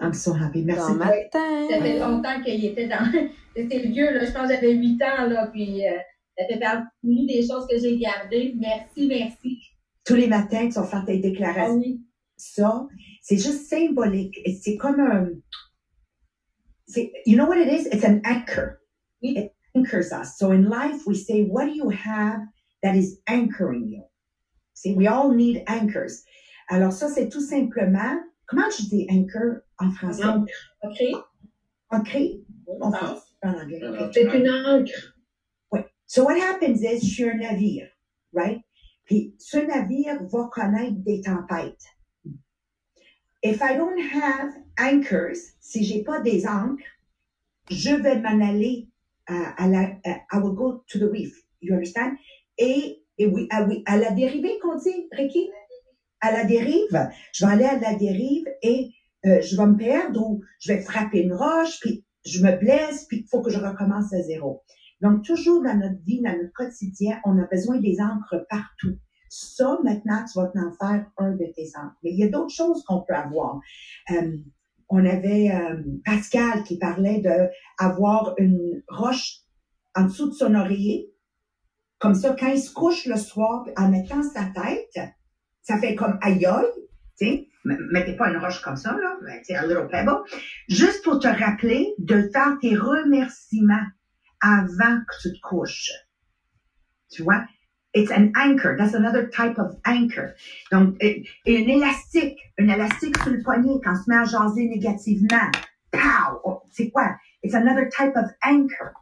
I'm so happy. Merci. Bon matin. Ça fait longtemps qu'il était dans. C'était le vieux, là. Je pense que j'avais 8 ans, là. Puis, euh, ça fait partie des choses que j'ai gardées. Merci, merci. Tous les matins, tu vas faire tes Ah déclarations. oui. Ça, c'est juste symbolique. C'est comme un. You know what it is? It's an anchor. Oui. It anchors us. So in life, we say, what do you have that is anchoring you? See, we all need anchors. Alors ça, c'est tout simplement, comment je dis anchor en français? Ancre. OK? Ancré? En pense. français, en anglais. C'est une encre. So what happens is, je suis un navire, right? Puis ce navire va connaître des tempêtes. If I don't have anchors, si j'ai pas des ancres, je vais m'en aller à, à la, à- I will go to the reef. You understand? Et, et oui, à, oui, à la dérivée qu'on dit, Ricky? À la dérive. Je vais aller à la dérive et euh, je vais me perdre ou je vais frapper une roche, puis je me blesse, puis il faut que je recommence à zéro. Donc, toujours dans notre vie, dans notre quotidien, on a besoin des encres partout. Ça, maintenant, tu vas t'en faire un de tes encres. Mais il y a d'autres choses qu'on peut avoir. Euh, on avait euh, Pascal qui parlait de avoir une roche en dessous de son oreiller. Comme ça, quand il se couche le soir, en mettant sa tête, ça fait comme aïe aïe, tu sais. M- Mettez pas une roche comme ça, là, sais, a little pebble. Juste pour te rappeler de faire tes remerciements avant que tu te couches. Tu vois? It's an anchor. That's another type of anchor. Donc, un élastique, un élastique sur le poignet quand on se met à jaser négativement. Pow! Oh, C'est quoi? It's another type of anchor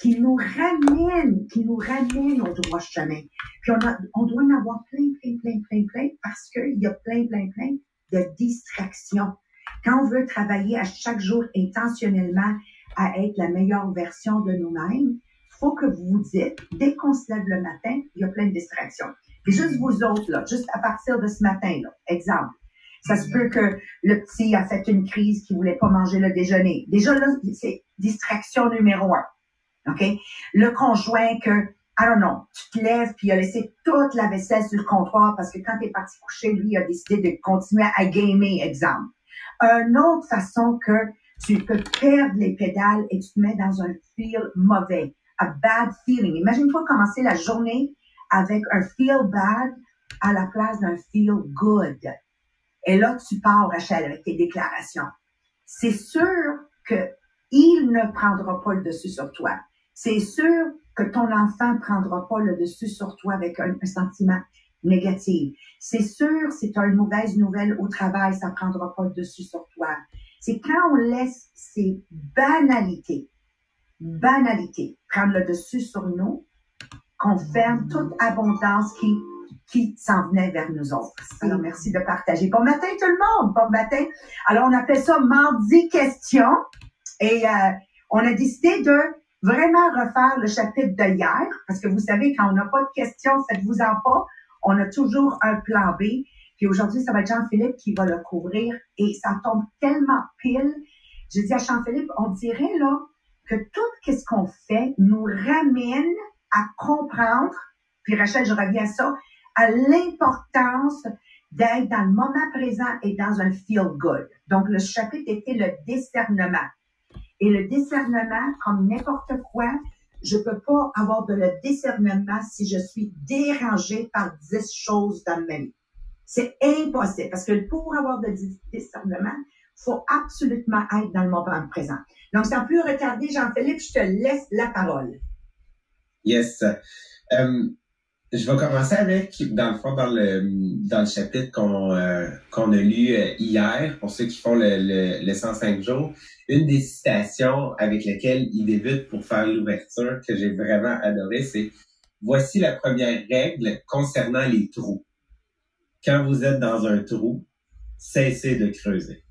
qui nous ramène, qui nous ramène au droit chemin. Puis on, a, on doit en avoir plein, plein, plein, plein, plein, parce qu'il y a plein, plein, plein de distractions. Quand on veut travailler à chaque jour intentionnellement à être la meilleure version de nous-mêmes, faut que vous vous dites, dès qu'on se lève le matin, il y a plein de distractions. Puis juste vous autres, là, juste à partir de ce matin, là, exemple. Ça se peut que le petit a fait une crise qui voulait pas manger le déjeuner. Déjà, là, c'est distraction numéro un. OK? Le conjoint que, I don't know, tu te lèves puis il a laissé toute la vaisselle sur le comptoir parce que quand tu es parti coucher, lui, il a décidé de continuer à gamer, exemple. Une autre façon que tu peux perdre les pédales et tu te mets dans un feel mauvais, a bad feeling. Imagine-toi commencer la journée avec un feel bad à la place d'un feel good. Et là, tu pars, Rachel, avec tes déclarations. C'est sûr que il ne prendra pas le dessus sur toi. C'est sûr que ton enfant prendra pas le dessus sur toi avec un, sentiment négatif. C'est sûr, as une mauvaise nouvelle au travail, ça prendra pas le dessus sur toi. C'est quand on laisse ces banalités, banalités, prendre le dessus sur nous, qu'on ferme toute abondance qui, qui s'en venait vers nous autres. Alors, merci de partager. Bon matin, tout le monde. Bon matin. Alors, on appelle ça mardi question. Et euh, on a décidé de vraiment refaire le chapitre de hier, parce que vous savez, quand on n'a pas de questions, faites-vous-en pas. On a toujours un plan B. Puis aujourd'hui, ça va être Jean-Philippe qui va le couvrir. Et ça tombe tellement pile. J'ai dit à Jean-Philippe, on dirait là que tout ce qu'on fait nous ramène à comprendre, puis Rachel, je reviens à ça, à l'importance d'être dans le moment présent et dans un feel good. Donc, le chapitre était le discernement. Et le discernement, comme n'importe quoi, je peux pas avoir de le discernement si je suis dérangée par dix choses dans ma vie. C'est impossible parce que pour avoir de dis- discernement, faut absolument être dans le moment présent. Donc, sans plus retarder, Jean-Philippe, je te laisse la parole. Yes. Euh, je vais commencer avec, dans le fond, dans le, dans le chapitre qu'on euh, a lu euh, hier, pour ceux qui font le, le, le 105 jours, une des citations avec lesquelles il débute pour faire l'ouverture que j'ai vraiment adoré, c'est « Voici la première règle concernant les trous. Quand vous êtes dans un trou, cessez de creuser. »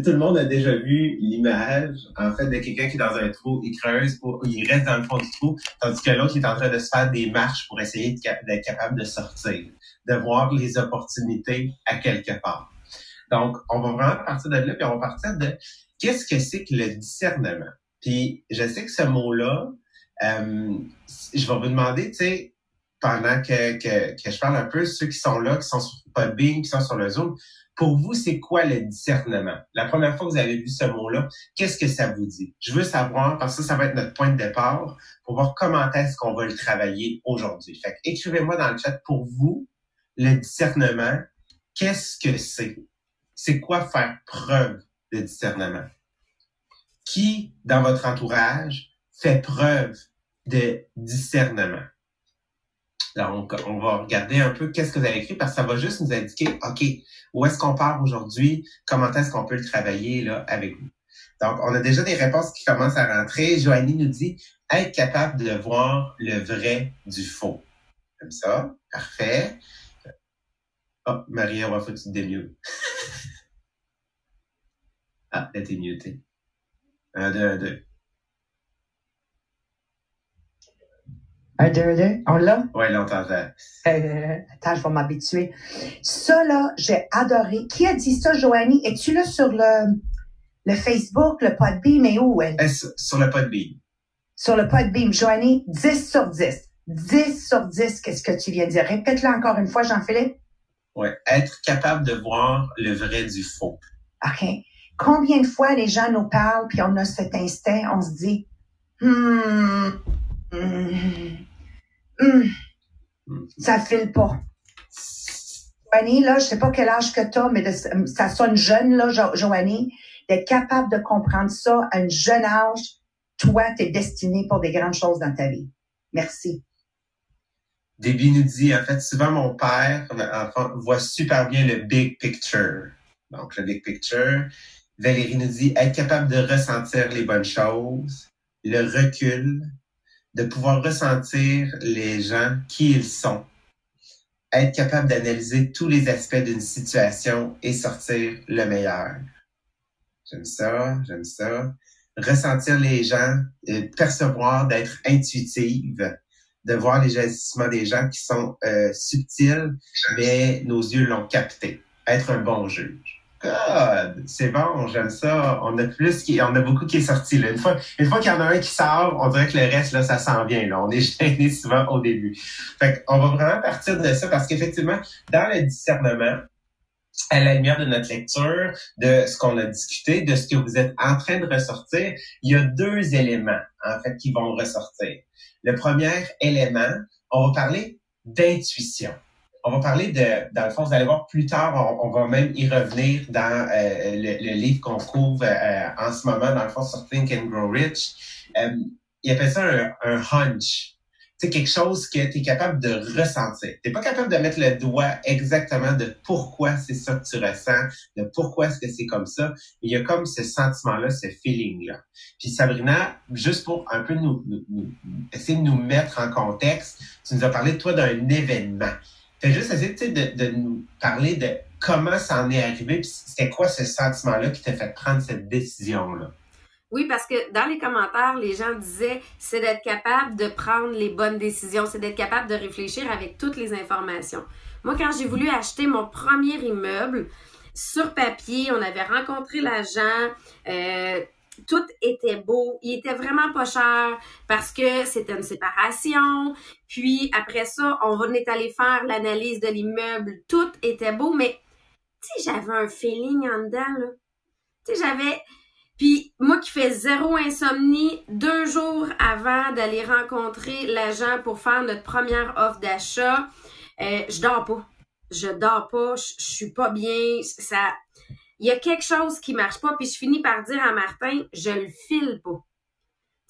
tout le monde a déjà vu l'image, en fait, de quelqu'un qui est dans un trou, il creuse, pour, il reste dans le fond du trou, tandis que l'autre est en train de se faire des marches pour essayer d'être capable de sortir, de voir les opportunités à quelque part. Donc, on va vraiment partir de là, puis on va partir de qu'est-ce que c'est que le discernement? Puis, je sais que ce mot-là, euh, je vais vous demander, tu sais, pendant que, que, que je parle un peu, ceux qui sont là, qui sont sur Podbean, qui sont sur le Zoom, pour vous, c'est quoi le discernement? La première fois que vous avez vu ce mot-là, qu'est-ce que ça vous dit? Je veux savoir, parce que ça, va être notre point de départ pour voir comment est-ce qu'on va le travailler aujourd'hui. Fait écrivez-moi dans le chat pour vous, le discernement, qu'est-ce que c'est? C'est quoi faire preuve de discernement? Qui, dans votre entourage, fait preuve de discernement? Donc, on va regarder un peu qu'est-ce que vous avez écrit parce que ça va juste nous indiquer, OK, où est-ce qu'on part aujourd'hui? Comment est-ce qu'on peut le travailler là avec vous? Donc, on a déjà des réponses qui commencent à rentrer. Joanie nous dit être capable de voir le vrai du faux. Comme ça. Parfait. Oh, Maria, on va faire tu te ah, elle était mutée. Un, deux, un, deux. Un, deux, deux. On l'a? Oui, là, on t'entend. Euh, attends, je vais m'habituer. Ça, là, j'ai adoré. Qui a dit ça, Joanie? Es-tu là sur le, le Facebook, le Podbeam et où, elle? Euh, sur le Podbeam. Sur le Podbeam. Joanie, 10 sur 10. 10 sur 10, qu'est-ce que tu viens de dire? Répète-le encore une fois, Jean-Philippe. Oui, être capable de voir le vrai du faux. OK. Combien de fois les gens nous parlent, puis on a cet instinct, on se dit, hmm, ça file pas. Joanie, là, je sais pas quel âge que tu as, mais ça sonne jeune, là, Joanie, d'être capable de comprendre ça à un jeune âge. Toi, tu es destiné pour des grandes choses dans ta vie. Merci. Déby nous dit, en fait, souvent mon père voit super bien le big picture. Donc, le big picture. Valérie nous dit, être capable de ressentir les bonnes choses, le recul, de pouvoir ressentir les gens qui ils sont, être capable d'analyser tous les aspects d'une situation et sortir le meilleur. J'aime ça, j'aime ça. Ressentir les gens, euh, percevoir, d'être intuitive, de voir les agissements des gens qui sont euh, subtils, mais nos yeux l'ont capté. Être un bon juge. God, c'est bon, j'aime ça. On a plus qui, on a beaucoup qui est sorti là. Une fois, une fois qu'il y en a un qui sort, on dirait que le reste là, ça s'en vient là. On est gêné souvent au début. Fait on va vraiment partir de ça parce qu'effectivement, dans le discernement, à la lumière de notre lecture, de ce qu'on a discuté, de ce que vous êtes en train de ressortir, il y a deux éléments en fait qui vont ressortir. Le premier élément, on va parler d'intuition on va parler de, dans le fond, vous allez voir plus tard, on, va même y revenir dans euh, le, livre qu'on couvre euh, en ce moment, dans le fond, sur Think and Grow Rich. Euh, il appelle ça un, un hunch. C'est quelque chose que tu es capable de ressentir. Tu pas capable de mettre le doigt exactement de pourquoi c'est ça que tu ressens, de pourquoi est-ce que c'est comme ça. Il y a comme ce sentiment-là, ce feeling-là. Puis Sabrina, juste pour un peu nous, essayer de nous mettre en contexte, tu nous as parlé, toi, d'un événement. Fais juste essayer de, de nous parler de comment ça en est arrivé, puis c'était quoi ce sentiment-là qui t'a fait prendre cette décision-là? Oui, parce que dans les commentaires, les gens disaient c'est d'être capable de prendre les bonnes décisions, c'est d'être capable de réfléchir avec toutes les informations. Moi, quand j'ai voulu acheter mon premier immeuble, sur papier, on avait rencontré l'agent, euh, tout était beau. Il était vraiment pas cher parce que c'était une séparation. Puis après ça, on est allé faire l'analyse de l'immeuble. Tout était beau, mais tu sais, j'avais un feeling en dedans, là. Tu sais, j'avais... Puis moi qui fais zéro insomnie, deux jours avant d'aller rencontrer l'agent pour faire notre première offre d'achat, euh, je dors pas. Je dors pas, je suis pas bien. Ça, il y a quelque chose qui marche pas, puis je finis par dire à Martin, je le file pas.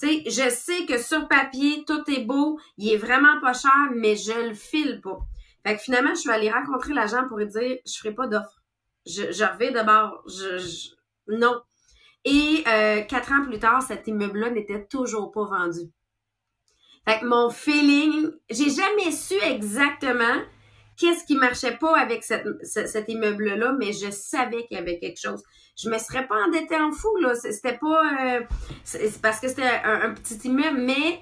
Tu sais, je sais que sur papier, tout est beau, il est vraiment pas cher, mais je le file pas. Fait que finalement, je suis allée rencontrer l'agent pour lui dire, je ferai pas d'offre. Je, reviens d'abord. Je, non. Et euh, quatre ans plus tard, cet immeuble-là n'était toujours pas vendu. Fait que mon feeling, j'ai jamais su exactement qu'est-ce qui marchait pas avec cet immeuble-là, mais je savais qu'il y avait quelque chose. Je me serais pas endettée en fou, là. C'était pas... Euh, c'est parce que c'était un, petit immeuble, mais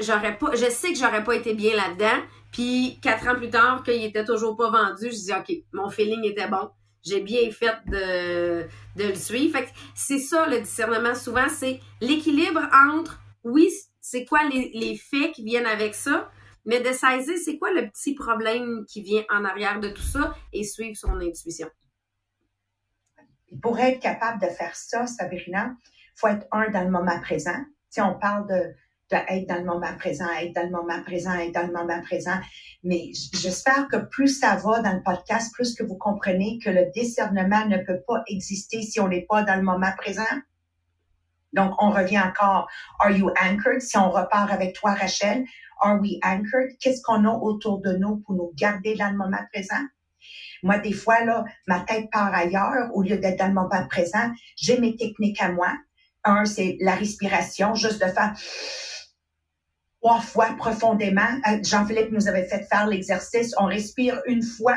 j'aurais pas... Je sais que j'aurais pas été bien là-dedans. Puis, quatre ans plus tard, qu'il était toujours pas vendu, je dis OK, mon feeling était bon. J'ai bien fait de, de le suivre. Fait c'est ça, le discernement, souvent, c'est l'équilibre entre, oui, c'est quoi les, les faits qui viennent avec ça, mais de saisir c'est quoi le petit problème qui vient en arrière de tout ça et suivre son intuition? Pour être capable de faire ça, Sabrina, faut être un dans le moment présent. Si on parle de, de être dans le moment présent, être dans le moment présent, être dans le moment présent. Mais j'espère que plus ça va dans le podcast, plus que vous comprenez que le discernement ne peut pas exister si on n'est pas dans le moment présent. Donc, on revient encore. Are you anchored? Si on repart avec toi, Rachel, are we anchored? Qu'est-ce qu'on a autour de nous pour nous garder dans le moment présent? Moi, des fois, là, ma tête part ailleurs au lieu d'être dans le moment présent. J'ai mes techniques à moi. Un, c'est la respiration, juste de faire trois fois profondément. Euh, Jean-Philippe nous avait fait faire l'exercice. On respire une fois.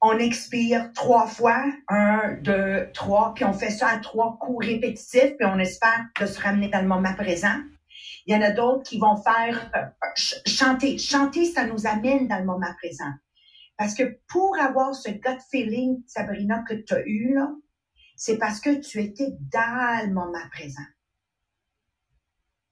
On expire trois fois, un, deux, trois, puis on fait ça à trois coups répétitifs, puis on espère de se ramener dans le moment présent. Il y en a d'autres qui vont faire euh, chanter. Chanter, ça nous amène dans le moment présent. Parce que pour avoir ce gut feeling, Sabrina, que tu as eu, là, c'est parce que tu étais dans le moment présent.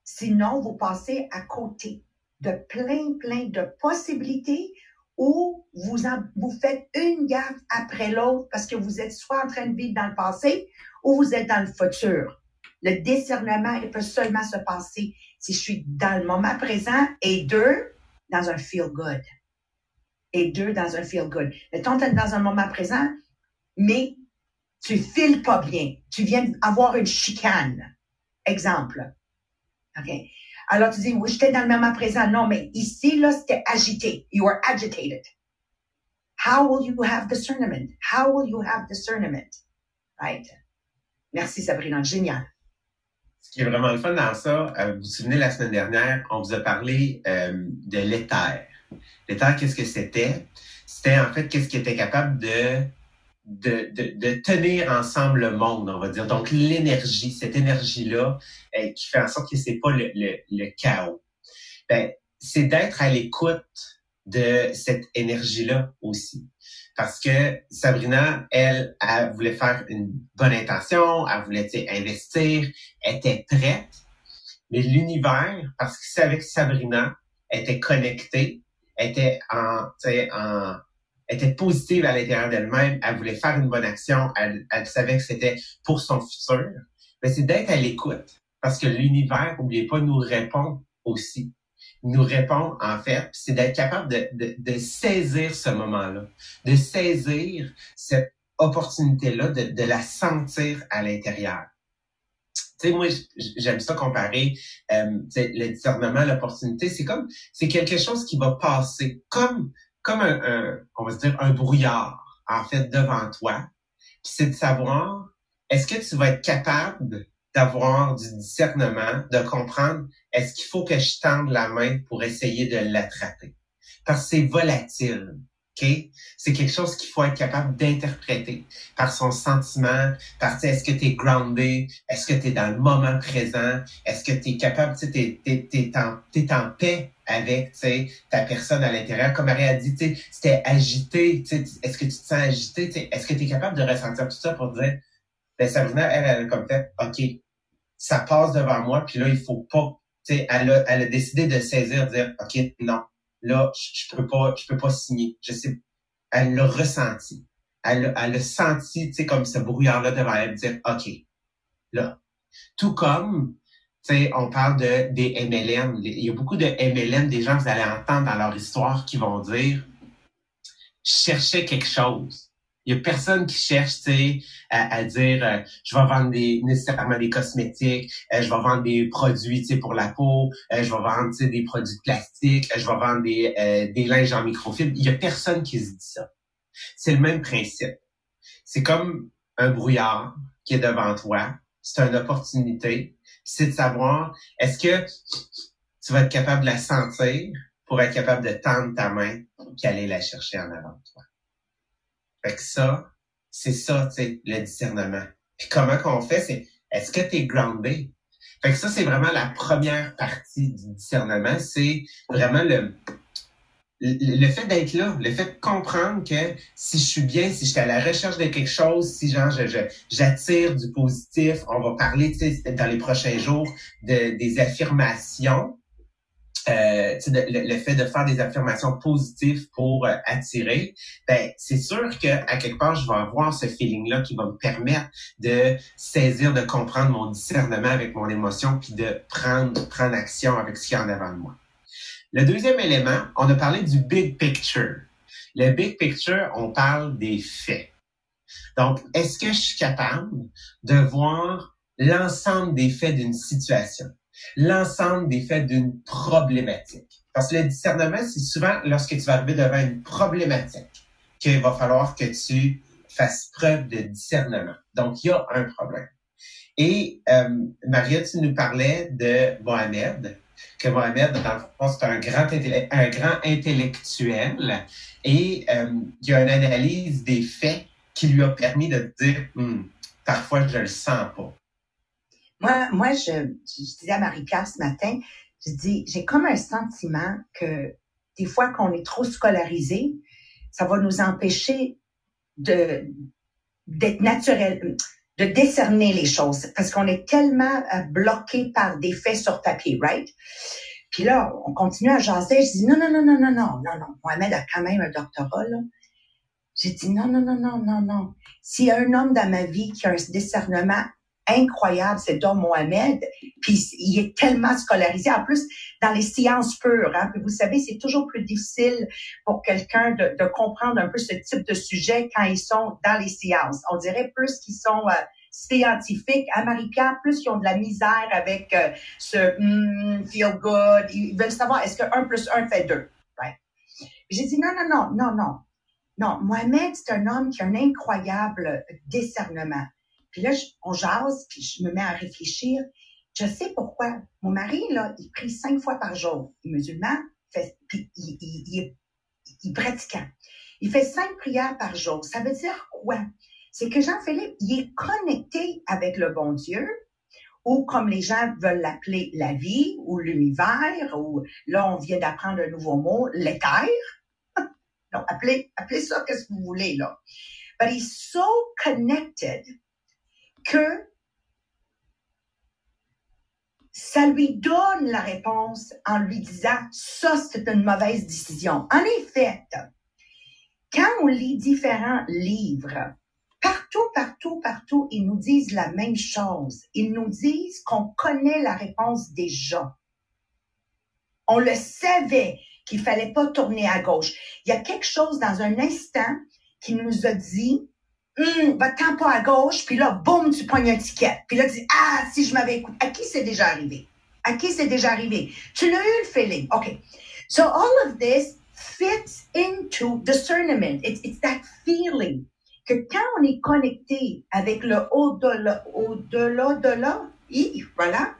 Sinon, vous passez à côté de plein, plein de possibilités où vous, vous faites une gaffe après l'autre parce que vous êtes soit en train de vivre dans le passé ou vous êtes dans le futur. Le discernement, il peut seulement se passer si je suis dans le moment présent et deux, dans un feel good. Et deux, dans un feel good. Mettons, tu dans un moment présent, mais tu files pas bien. Tu viens d'avoir une chicane. Exemple. OK? Alors, tu dis, oui, j'étais dans le moment présent. Non, mais ici, là, c'était agité. You are agitated. How will you have discernment? How will you have discernment? Right? Merci, Sabrina. Génial. Ce qui est vraiment le fun dans ça, euh, vous vous souvenez, la semaine dernière, on vous a parlé euh, de l'éther. L'éther, qu'est-ce que c'était? C'était en fait qu'est-ce qui était capable de de, de, de, tenir ensemble le monde, on va dire. Donc, l'énergie, cette énergie-là, euh, qui fait en sorte que c'est pas le, le, le chaos. Ben, c'est d'être à l'écoute de cette énergie-là aussi. Parce que Sabrina, elle, elle voulait faire une bonne intention, elle voulait investir, elle était prête. Mais l'univers, parce qu'il savait que Sabrina était connectée, était en, en, était positive à l'intérieur d'elle-même, elle voulait faire une bonne action, elle, elle savait que c'était pour son futur. Mais c'est d'être à l'écoute, parce que l'univers, n'oubliez pas, nous répond aussi. nous répond, en fait, c'est d'être capable de, de, de, saisir ce moment-là, de saisir cette opportunité-là, de, de la sentir à l'intérieur. Tu sais, moi, j'aime ça comparer euh, le discernement, l'opportunité. C'est comme, c'est quelque chose qui va passer, comme comme un, on va dire, un brouillard, en fait, devant toi. c'est de savoir, est-ce que tu vas être capable d'avoir du discernement, de comprendre, est-ce qu'il faut que je tende la main pour essayer de l'attraper? Parce que c'est volatile. OK? C'est quelque chose qu'il faut être capable d'interpréter par son sentiment, par est-ce que tu es grounded, est-ce que tu es dans le moment présent, est-ce que tu es capable, tu sais, t'es, t'es, en, paix avec, ta personne à l'intérieur. Comme Marie a dit, c'était agité, est-ce que tu te sens agité, est-ce que tu es capable de ressentir tout ça pour dire, ben Sabrina, elle, elle a comme fait, OK, ça passe devant moi, puis là, il faut pas, tu sais, elle a, elle a décidé de saisir, dire, OK, non, là, je, je peux pas, je peux pas signer. Je sais, elle l'a ressenti. Elle, elle a senti, tu sais, comme ce brouillard-là devant elle, dire, OK, là. Tout comme, tu sais, on parle de, des MLM. Il y a beaucoup de MLM, des gens que vous allez entendre dans leur histoire qui vont dire, chercher quelque chose. Il y a personne qui cherche, tu sais, à, dire, euh, je vais vendre des, nécessairement des cosmétiques, euh, je vais vendre des produits, tu sais, pour la peau, euh, je vais vendre, des produits de plastique, je vais vendre des, des linges en microfibre. Il y a personne qui se dit ça. C'est le même principe. C'est comme un brouillard qui est devant toi. C'est une opportunité. C'est de savoir, est-ce que tu vas être capable de la sentir pour être capable de tendre ta main et aller la chercher en avant de toi? Fait que ça, c'est ça, tu sais, le discernement. Puis comment qu'on fait, c'est est-ce que tu es groundé? Fait que ça, c'est vraiment la première partie du discernement, c'est vraiment le, le, fait d'être là, le fait de comprendre que si je suis bien, si je suis à la recherche de quelque chose, si genre j'attire du positif, on va parler dans les prochains jours de, des affirmations. Euh, le, le, fait de faire des affirmations positives pour euh, attirer, ben c'est sûr que à quelque part je vais avoir ce feeling-là qui va me permettre de saisir, de comprendre mon discernement avec mon émotion, puis de prendre prendre action avec ce qui est en avant de moi. Le deuxième élément, on a parlé du big picture. Le big picture, on parle des faits. Donc, est-ce que je suis capable de voir l'ensemble des faits d'une situation? L'ensemble des faits d'une problématique. Parce que le discernement, c'est souvent lorsque tu vas arriver devant une problématique qu'il va falloir que tu fasses preuve de discernement. Donc, il y a un problème. Et euh, Maria, tu nous parlais de Mohamed, que Mohamed, dans le fond, c'est un grand, un grand intellectuel et euh, il y a une analyse des faits qui lui a permis de dire, hmm, parfois je le sens pas. Moi, moi je, je disais à Marie-Pierre ce matin, je dis, j'ai comme un sentiment que des fois qu'on est trop scolarisé, ça va nous empêcher de d'être naturel, de décerner les choses, parce qu'on est tellement euh, bloqué par des faits sur papier, right? Puis là, on continue à jaser. Je dis non, non, non, non, non, non, non, non. Mohamed a quand même un doctorat, là. J'ai dit non, non, non, non, non, non. S'il y a un homme dans ma vie qui a un discernement incroyable, cet homme Mohamed. Puis il est tellement scolarisé. En plus, dans les sciences pures. Hein, puis vous savez, c'est toujours plus difficile pour quelqu'un de, de, comprendre un peu ce type de sujet quand ils sont dans les sciences. On dirait plus qu'ils sont euh, scientifiques. Américains, plus ils ont de la misère avec euh, ce mm, feel good. Ils veulent savoir est-ce que 1 plus 1 fait 2. Right? J'ai dit non, non, non, non, non. Non, Mohamed, c'est un homme qui a un incroyable discernement. Puis là, on jase, puis je me mets à réfléchir. Je sais pourquoi. Mon mari, là, il prie cinq fois par jour. Il est musulman, fait, il, il, il, est, il pratiquant. Il fait cinq prières par jour. Ça veut dire quoi? C'est que Jean-Philippe, il est connecté avec le bon Dieu, ou comme les gens veulent l'appeler la vie, ou l'univers, ou là, on vient d'apprendre un nouveau mot, l'éther. non, appelez, appelez ça qu'est-ce que vous voulez, là. But he's so connected que ça lui donne la réponse en lui disant ça c'est une mauvaise décision. En effet, quand on lit différents livres, partout, partout, partout, ils nous disent la même chose. Ils nous disent qu'on connaît la réponse déjà. On le savait qu'il fallait pas tourner à gauche. Il y a quelque chose dans un instant qui nous a dit hum, va-t'en pas à gauche, puis là, boum, tu pognes un ticket. Puis là, tu dis, ah, si je m'avais écouté. À qui c'est déjà arrivé? À qui c'est déjà arrivé? Tu l'as eu le feeling. OK. So all of this fits into discernment. It's, it's that feeling que quand on est connecté avec le au-delà, au-delà de là, voilà,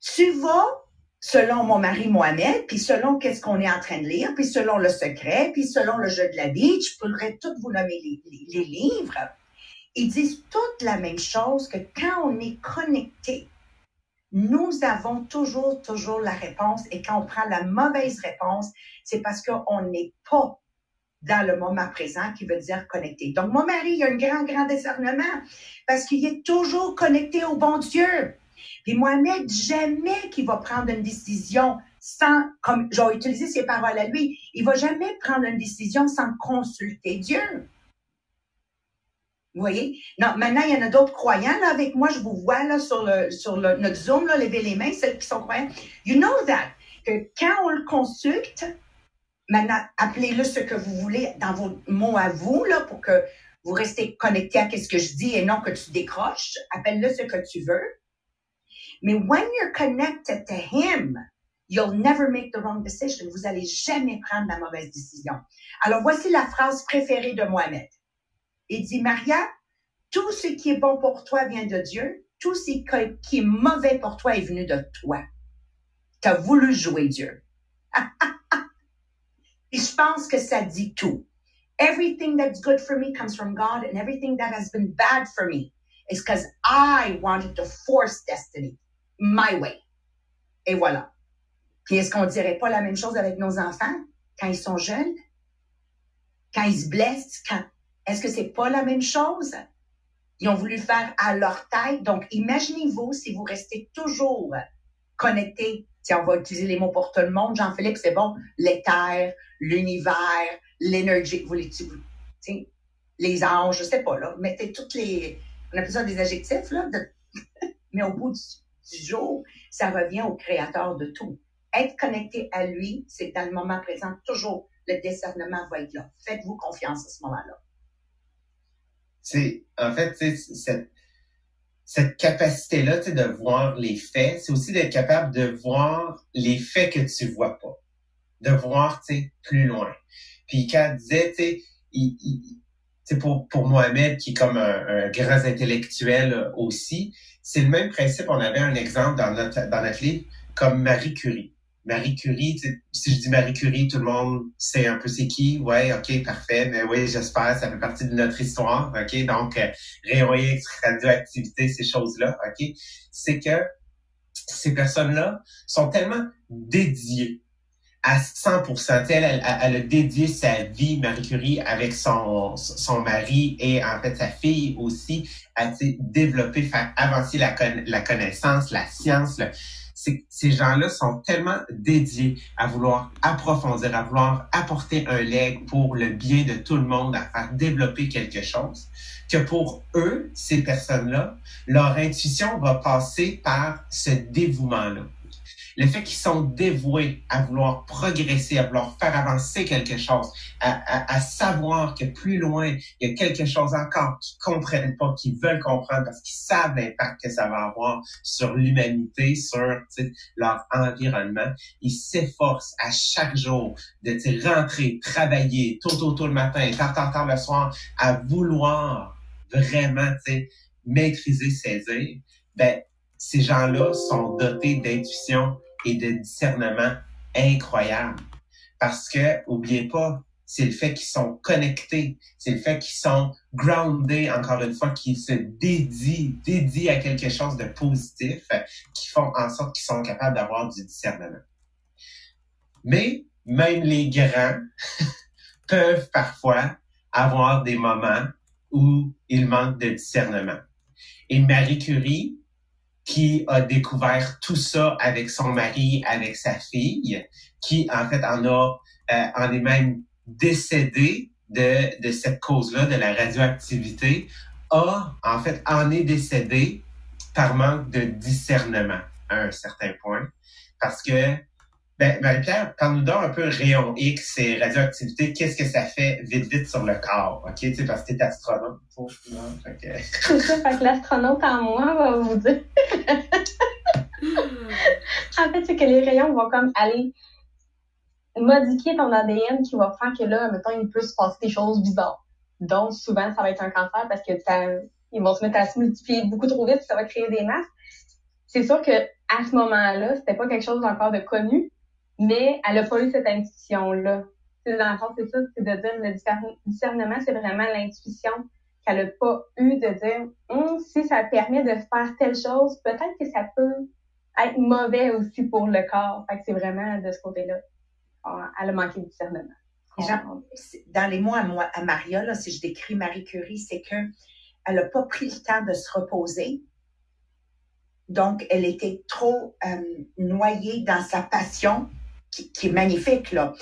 tu vas selon mon mari Mohamed, puis selon qu'est-ce qu'on est en train de lire, puis selon le secret, puis selon le jeu de la vie, je pourrais toutes vous nommer les, livres. Ils disent toutes la même chose que quand on est connecté, nous avons toujours, toujours la réponse. Et quand on prend la mauvaise réponse, c'est parce qu'on n'est pas dans le moment présent qui veut dire connecté. Donc, mon mari, il a un grand, grand discernement parce qu'il est toujours connecté au bon Dieu. Puis Mohamed, jamais qu'il va prendre une décision sans, comme j'ai utilisé ses paroles à lui, il va jamais prendre une décision sans consulter Dieu. Vous voyez? Non, maintenant, il y en a d'autres croyants là, avec moi. Je vous vois là, sur, le, sur notre Zoom, là, lever les mains, celles qui sont croyants. You know that. Que quand on le consulte, maintenant, appelez-le ce que vous voulez dans vos mots à vous, là, pour que vous restez connecté à ce que je dis et non que tu décroches. Appelle-le ce que tu veux. Mais when you're connected to him, you'll never make the wrong decision. Vous allez jamais prendre la mauvaise décision. Alors voici la phrase préférée de Mohamed. Il dit, Maria, tout ce qui est bon pour toi vient de Dieu. Tout ce qui est mauvais pour toi est venu de toi. Tu as voulu jouer Dieu. Et je pense que ça dit tout. Everything that's good for me comes from God and everything that has been bad for me is because I wanted to force destiny my way. Et voilà. Puis est-ce qu'on dirait pas la même chose avec nos enfants quand ils sont jeunes? Quand ils se blessent? Quand... Est-ce que c'est pas la même chose? Ils ont voulu faire à leur tête. Donc, imaginez-vous si vous restez toujours connecté Si on va utiliser les mots pour tout le monde. Jean-Philippe, c'est bon. L'éther, l'univers, l'énergie. Vous les, les anges, je sais pas, là. Mettez toutes les, on appelle ça des adjectifs, là. mais au bout du, jour, ça revient au créateur de tout. Être connecté à lui, c'est dans le moment présent, toujours le discernement va être là. Faites-vous confiance à ce moment-là. C'est, en fait, cette, cette capacité-là, de voir les faits, c'est aussi d'être capable de voir les faits que tu vois pas. De voir, plus loin. Puis quand disait, il, c'est pour, pour Mohamed, qui est comme un, grand intellectuel aussi, c'est le même principe. On avait un exemple dans notre, dans notre livre comme Marie Curie. Marie Curie, si je dis Marie Curie, tout le monde sait un peu c'est qui. Ouais, ok, parfait. Mais oui, j'espère, ça fait partie de notre histoire. Ok, donc euh, radioactivité, ces choses-là. Ok, c'est que ces personnes-là sont tellement dédiées à 100%. Elle, elle, elle, a dédié sa vie, Marie Curie, avec son, son mari et en fait sa fille aussi, à développer, faire avancer la, connaissance, la science. Ces gens-là sont tellement dédiés à vouloir approfondir, à vouloir apporter un leg pour le bien de tout le monde, à faire développer quelque chose, que pour eux, ces personnes-là, leur intuition va passer par ce dévouement-là le fait qu'ils sont dévoués à vouloir progresser, à vouloir faire avancer quelque chose, à, savoir que plus loin, il y a quelque chose encore qu'ils comprennent pas, qu'ils veulent comprendre parce qu'ils savent l'impact que ça va avoir sur l'humanité, sur leur environnement. Ils s'efforcent à chaque jour de rentrer, travailler, tôt, tôt, tôt le matin, tard, tard, tard le soir, à vouloir vraiment maîtriser, saisir. Ben, ces gens-là sont dotés d'intuition et de discernement incroyable. Parce que, oubliez pas, c'est le fait qu'ils sont connectés, c'est le fait qu'ils sont groundés, encore une fois, qu'ils se dédient, dédient à quelque chose de positif, qui font en sorte qu'ils sont capables d'avoir du discernement. Mais même les grands peuvent parfois avoir des moments où ils manquent de discernement. Et Marie Curie, qui a découvert tout ça avec son mari, avec sa fille, qui en fait en a, euh, en est même décédé de, de cette cause-là, de la radioactivité, a en fait en est décédé par manque de discernement à un certain point, parce que ben, Marie-Pierre, parle-nous donc un peu rayon X et radioactivité. Qu'est-ce que ça fait vite, vite sur le corps? OK? Tu sais, parce que t'es astronaute. C'est ça, fait que l'astronaute en moi va vous dire. en fait, c'est que les rayons vont comme aller modifier ton ADN qui va faire que là, mettons, il peut se passer des choses bizarres. Donc, souvent, ça va être un cancer parce que ça, ils vont se mettre à se multiplier beaucoup trop vite, ça va créer des masses. C'est sûr que à ce moment-là, c'était pas quelque chose encore de connu, mais elle n'a pas eu cette intuition-là. Dans le fond, c'est ça, c'est de dire le discernement, c'est vraiment l'intuition qu'elle n'a pas eu de dire hum, si ça permet de faire telle chose, peut-être que ça peut être mauvais aussi pour le corps. Fait que c'est vraiment de ce côté-là. Elle a manqué de discernement. dans les mots à, à Maria, là, si je décris Marie Curie, c'est que elle n'a pas pris le temps de se reposer. Donc, elle était trop euh, noyée dans sa passion qui, est magnifique, là.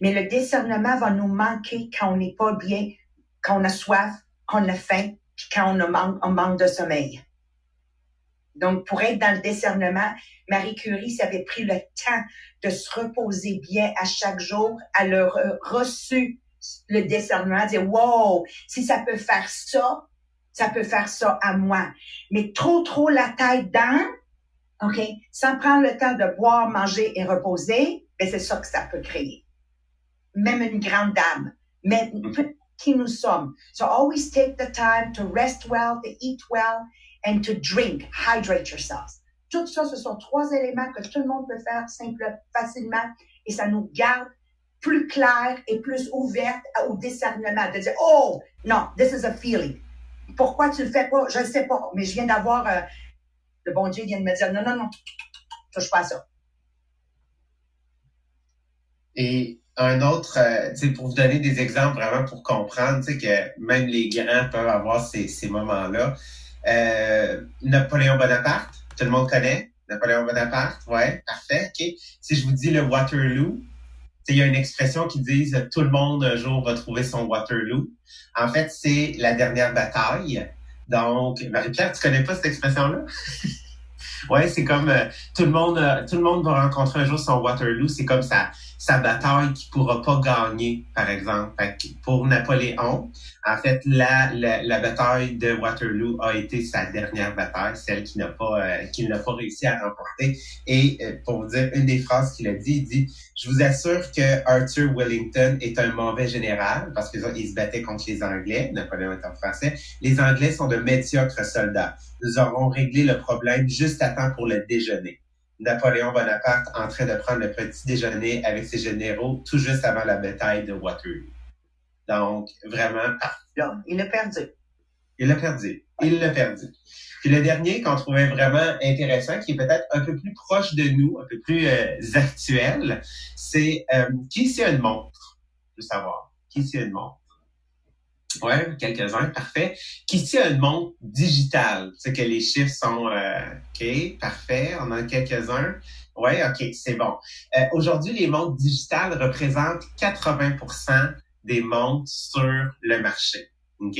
Mais le discernement va nous manquer quand on n'est pas bien, quand on a soif, quand on a faim, puis quand on, manque, on manque de sommeil. Donc, pour être dans le discernement, Marie Curie s'avait pris le temps de se reposer bien à chaque jour. Elle a reçu le discernement, dire, wow, si ça peut faire ça, ça peut faire ça à moi. Mais trop, trop la tête dans, OK, sans prendre le temps de boire, manger et reposer, ben c'est ça que ça peut créer. Même une grande dame, mais qui nous sommes. So always take the time to rest well, to eat well, and to drink, hydrate yourselves. Tout ça, ce sont trois éléments que tout le monde peut faire simple, facilement, et ça nous garde plus clair et plus ouverte au discernement, de dire, oh, non, this is a feeling. Pourquoi tu le fais pas? Je ne sais pas, mais je viens d'avoir, euh, le bon Dieu vient de me dire, non, non, non, touche pas à ça. Et un autre, euh, pour vous donner des exemples vraiment pour comprendre que même les grands peuvent avoir ces, ces moments-là. Euh, Napoléon Bonaparte, tout le monde connaît. Napoléon Bonaparte, ouais, parfait, ok. Si je vous dis le Waterloo, il y a une expression qui dit tout le monde un jour va trouver son Waterloo. En fait, c'est la dernière bataille. Donc, Marie-Pierre, tu connais pas cette expression-là? ouais, c'est comme euh, tout le monde, euh, tout le monde va rencontrer un jour son Waterloo. C'est comme ça sa bataille qu'il pourra pas gagner, par exemple. pour Napoléon, en fait, la, la, bataille de Waterloo a été sa dernière bataille, celle qu'il n'a pas euh, qu'il n'a pas réussi à remporter. Et euh, pour dire une des phrases qu'il a dit, il dit Je vous assure que Arthur Wellington est un mauvais général parce qu'il se battait contre les Anglais. Napoléon est en français. Les Anglais sont de médiocres soldats. Nous aurons réglé le problème juste à temps pour le déjeuner. Napoléon Bonaparte en train de prendre le petit déjeuner avec ses généraux tout juste avant la bataille de Waterloo. Donc, vraiment, il a perdu. Il a perdu. Il l'a perdu. Puis le dernier qu'on trouvait vraiment intéressant, qui est peut-être un peu plus proche de nous, un peu plus euh, actuel, c'est euh, qui c'est une montre? Je veux savoir. Qui c'est une montre? Oui, quelques-uns, parfait. Qu'ici, a une montre digitale. C'est que les chiffres sont euh, OK, parfait. On a quelques-uns. Oui, OK, c'est bon. Euh, aujourd'hui, les montres digitales représentent 80 des montres sur le marché. OK?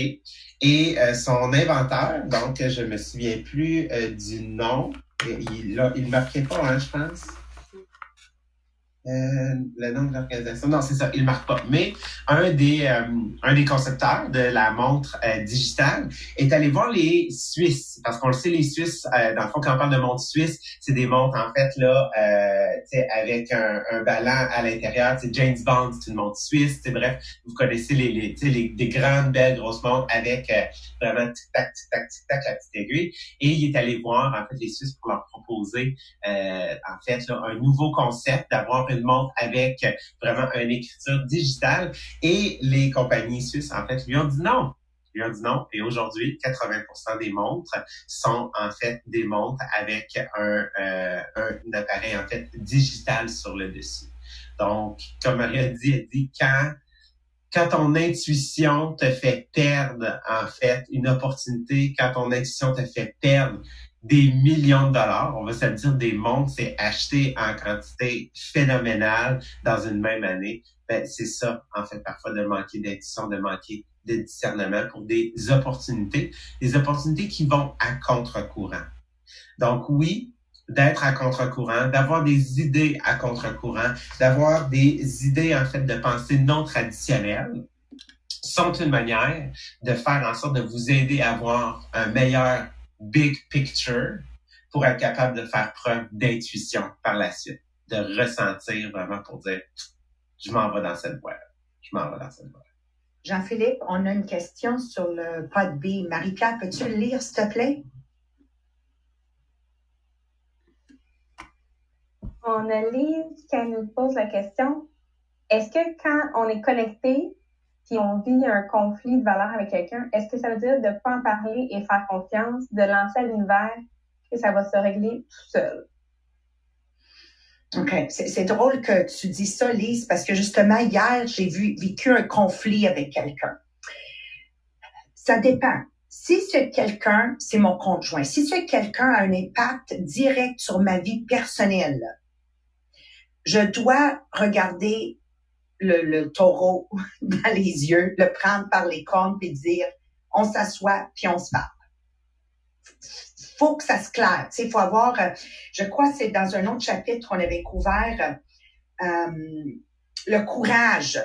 Et euh, son inventeur, donc je me souviens plus du nom. Il ne marquait pas, hein, je pense? Euh, le nom de l'organisation. Non, c'est ça, il marque pas. Mais un des, euh, un des concepteurs de la montre euh, digitale est allé voir les Suisses. Parce qu'on le sait, les Suisses, dans le fond, quand on parle de montre suisse, c'est des montres, en fait, là, avec un, un ballon à l'intérieur. James Bond, c'est une montre suisse. Bref, vous connaissez les, les, les, des grandes, belles, grosses montres avec vraiment tic-tac, tic-tac, tic-tac, la petite aiguille. Et il est allé voir, en fait, les Suisses pour leur proposer, en fait, là, un nouveau concept d'avoir une montre avec vraiment une écriture digitale. Et les compagnies suisses, en fait, lui ont dit non. Lui ont dit non. Et aujourd'hui, 80% des montres sont en fait des montres avec un, euh, un, appareil en fait digital sur le dessus. Donc, comme Marie a dit, elle dit quand quand ton intuition te fait perdre en fait une opportunité, quand ton intuition te fait perdre des millions de dollars, on va se dire des montres, c'est acheté en quantité phénoménale dans une même année. Ben, c'est ça, en fait, parfois de manquer d'intuition, de manquer de discernement pour des opportunités, des opportunités qui vont à contre-courant. Donc oui, d'être à contre-courant, d'avoir des idées à contre-courant, d'avoir des idées en fait de pensée non traditionnelles sont une manière de faire en sorte de vous aider à avoir un meilleur big picture pour être capable de faire preuve d'intuition par la suite, de ressentir vraiment pour dire je m'en vais dans cette voie. Je m'en vais dans cette voie. Jean-Philippe, on a une question sur le pod B. Marie-Pierre, peux-tu le lire, s'il te plaît? On a Lise qui nous pose la question. Est-ce que quand on est connecté, si on vit un conflit de valeur avec quelqu'un, est-ce que ça veut dire de ne pas en parler et faire confiance, de lancer à l'univers que ça va se régler tout seul? OK. C'est drôle que tu dis ça, Lise, parce que justement, hier, j'ai vécu un conflit avec quelqu'un. Ça dépend. Si c'est quelqu'un, c'est mon conjoint. Si c'est quelqu'un a un impact direct sur ma vie personnelle, je dois regarder le, taureau dans les yeux, le prendre par les cornes puis dire on s'assoit puis on se parle. Faut que ça se claire. Il faut avoir, euh, je crois que c'est dans un autre chapitre qu'on avait couvert euh, le courage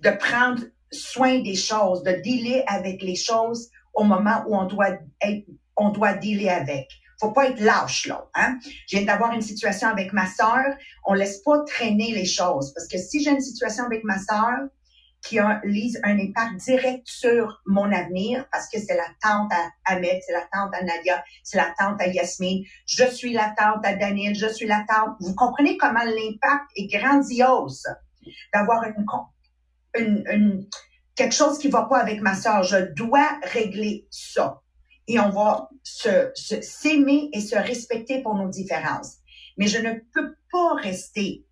de prendre soin des choses, de dealer avec les choses au moment où on doit être, on doit dealer avec faut pas être lâche là. Hein? Je viens d'avoir une situation avec ma sœur. On laisse pas traîner les choses parce que si j'ai une situation avec ma sœur qui a lise un impact direct sur mon avenir parce que c'est la tante à Ahmed, c'est la tante à Nadia, c'est la tante à Yasmine, je suis la tante à Daniel, je suis la tante. Vous comprenez comment l'impact est grandiose d'avoir une, une, une quelque chose qui va pas avec ma sœur. Je dois régler ça et on va se, s'aimer et se respecter pour nos différences. Mais je ne peux pas rester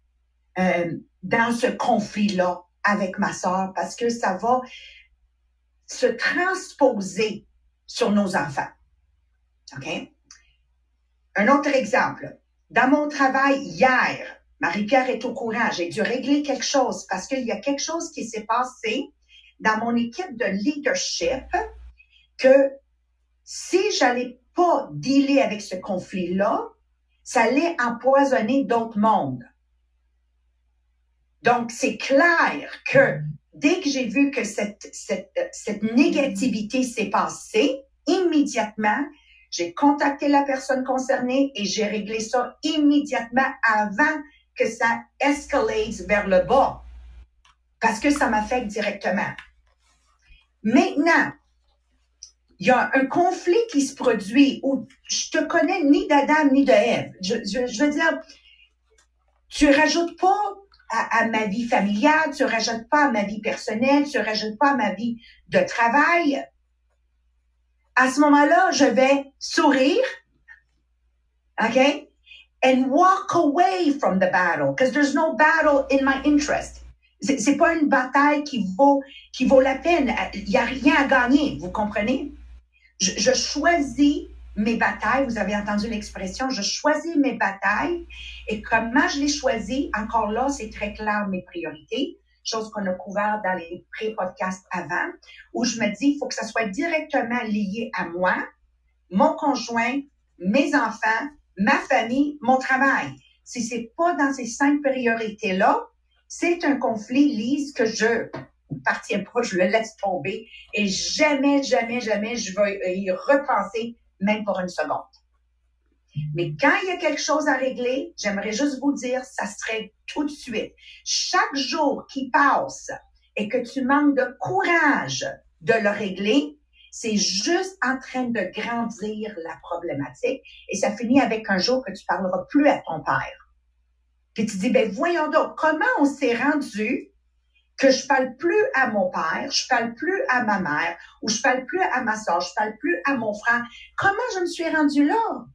euh, dans ce conflit-là avec ma sœur parce que ça va se transposer sur nos enfants. OK? Un autre exemple. Dans mon travail hier, Marie-Pierre est au courant, j'ai dû régler quelque chose parce qu'il y a quelque chose qui s'est passé dans mon équipe de leadership que si j'allais pas dealer avec ce conflit-là, ça allait empoisonner d'autres mondes. Donc, c'est clair que dès que j'ai vu que cette, cette, cette négativité s'est passée, immédiatement, j'ai contacté la personne concernée et j'ai réglé ça immédiatement avant que ça escalate vers le bas. Parce que ça m'affecte directement. Maintenant, il y a un conflit qui se produit où je te connais ni d'Adam ni de Ève. Je, veux dire, tu rajoutes pas à, ma vie familiale, tu rajoutes pas à ma vie personnelle, tu rajoutes pas à ma vie de travail. À ce moment-là, je vais sourire, OK? And walk away from the battle, because there's no battle in my interest. C'est pas une bataille qui vaut, qui vaut la peine. Il y a rien à gagner, vous comprenez? Je, choisis mes batailles. Vous avez entendu l'expression, je choisis mes batailles. Et comment je les choisis, encore là, c'est très clair mes priorités, chose qu'on a couvert dans les pré-podcasts avant, où je me dis, il faut que ça soit directement lié à moi, mon conjoint, mes enfants, ma famille, mon travail. Si c'est pas dans ces cinq priorités-là, c'est un conflit, Lise, que je partir pas, je le laisse tomber et jamais, jamais, jamais je vais y repenser, même pour une seconde. Mais quand il y a quelque chose à régler, j'aimerais juste vous dire, ça serait tout de suite. Chaque jour qui passe et que tu manques de courage de le régler, c'est juste en train de grandir la problématique et ça finit avec un jour que tu parleras plus à ton père. Puis tu dis, ben voyons donc, comment on s'est rendu que je parle plus à mon père, je parle plus à ma mère, ou je parle plus à ma soeur, je parle plus à mon frère. Comment je me suis rendue là?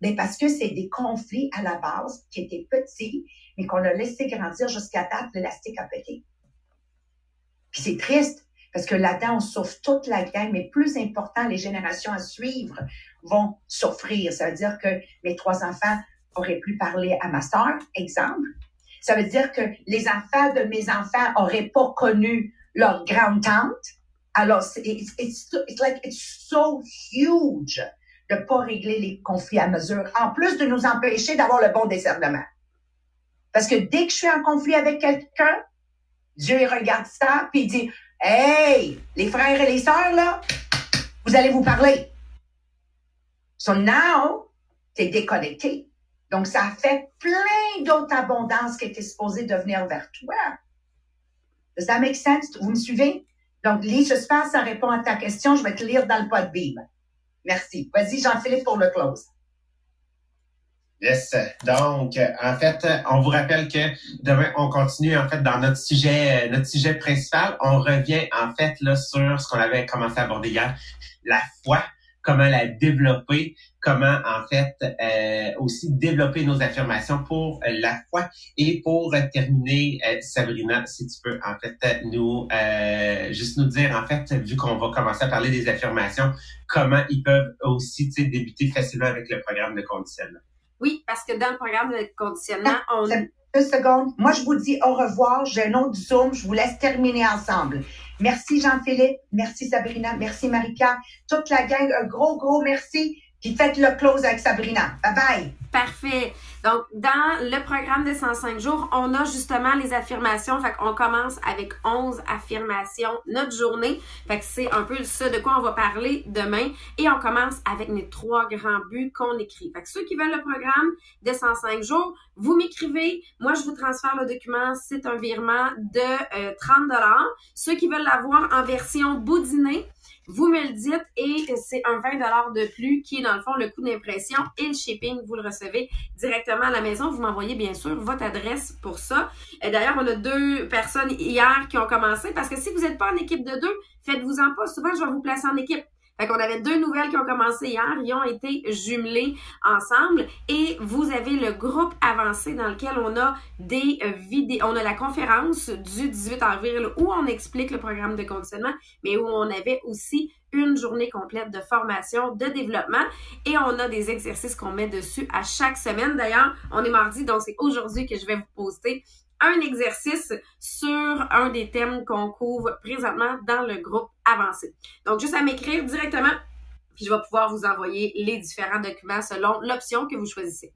Ben, parce que c'est des conflits à la base qui étaient petits, mais qu'on a laissé grandir jusqu'à date, l'élastique a pété. Puis c'est triste, parce que là-dedans, on souffre toute la gang, mais plus important, les générations à suivre vont souffrir. Ça veut dire que mes trois enfants auraient pu parler à ma soeur, exemple, ça veut dire que les enfants de mes enfants auraient pas connu leur grande-tante. Alors, it's, it's, it's like, it's so huge de pas régler les conflits à mesure, en plus de nous empêcher d'avoir le bon discernement. Parce que dès que je suis en conflit avec quelqu'un, Dieu regarde ça puis dit Hey, les frères et les sœurs là, vous allez vous parler. So now, t'es déconnecté. Donc, ça fait plein d'autres abondances qui étaient supposées de venir vers toi. Does that make sense? Vous me suivez? Donc, Lise, j'espère que ça répond à ta question. Je vais te lire dans le pod Bible. Merci. Vas-y, Jean-Philippe, pour le close. Yes. Donc, en fait, on vous rappelle que demain, on continue, en fait, dans notre sujet, notre sujet principal. On revient, en fait, là, sur ce qu'on avait commencé à aborder hier, la foi comment la développer, comment en fait euh, aussi développer nos affirmations pour euh, la foi. Et pour terminer, euh, Sabrina, si tu peux en fait nous juste nous dire en fait, vu qu'on va commencer à parler des affirmations, comment ils peuvent aussi débuter facilement avec le programme de conditionnement. Oui, parce que dans le programme de conditionnement, ah, on deux secondes. Moi, je vous dis au revoir. J'ai un autre Zoom. Je vous laisse terminer ensemble. Merci Jean-Philippe, merci Sabrina, merci Marika, toute la gang, un gros, gros merci. Faites le close avec Sabrina. Bye bye. Parfait. Donc, dans le programme de 105 jours, on a justement les affirmations. Fait qu'on commence avec 11 affirmations notre journée. Fait que c'est un peu ça de quoi on va parler demain. Et on commence avec les trois grands buts qu'on écrit. Fait que ceux qui veulent le programme de 105 jours, vous m'écrivez. Moi, je vous transfère le document. C'est un virement de 30 euh, dollars. Ceux qui veulent l'avoir en version boudinée, vous me le dites et c'est un 20 de plus qui est dans le fond le coût d'impression et le shipping. Vous le recevez directement à la maison. Vous m'envoyez bien sûr votre adresse pour ça. D'ailleurs, on a deux personnes hier qui ont commencé parce que si vous n'êtes pas en équipe de deux, faites-vous en pas. Souvent, je vais vous placer en équipe. Fait qu'on avait deux nouvelles qui ont commencé hier, ils ont été jumelées ensemble. Et vous avez le groupe avancé dans lequel on a des vidéos, on a la conférence du 18 avril où on explique le programme de conditionnement, mais où on avait aussi une journée complète de formation, de développement. Et on a des exercices qu'on met dessus à chaque semaine. D'ailleurs, on est mardi, donc c'est aujourd'hui que je vais vous poster un exercice sur un des thèmes qu'on couvre présentement dans le groupe avancé. Donc, juste à m'écrire directement, puis je vais pouvoir vous envoyer les différents documents selon l'option que vous choisissez.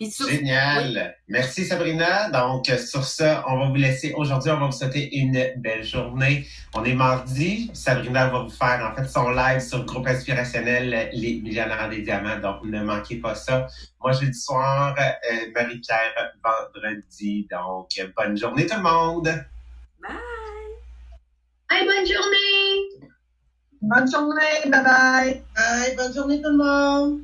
Génial. Merci Sabrina. Donc sur ça, on va vous laisser aujourd'hui. On va vous souhaiter une belle journée. On est mardi. Sabrina va vous faire en fait son live sur le groupe inspirationnel Les Millionnaires des Diamants. Donc ne manquez pas ça. Moi jeudi soir, euh, Marie-Pierre vendredi. Donc bonne journée tout le monde. Bye. Hey, bonne journée. Bonne journée. Bye bye. Bye. Bonne journée tout le monde.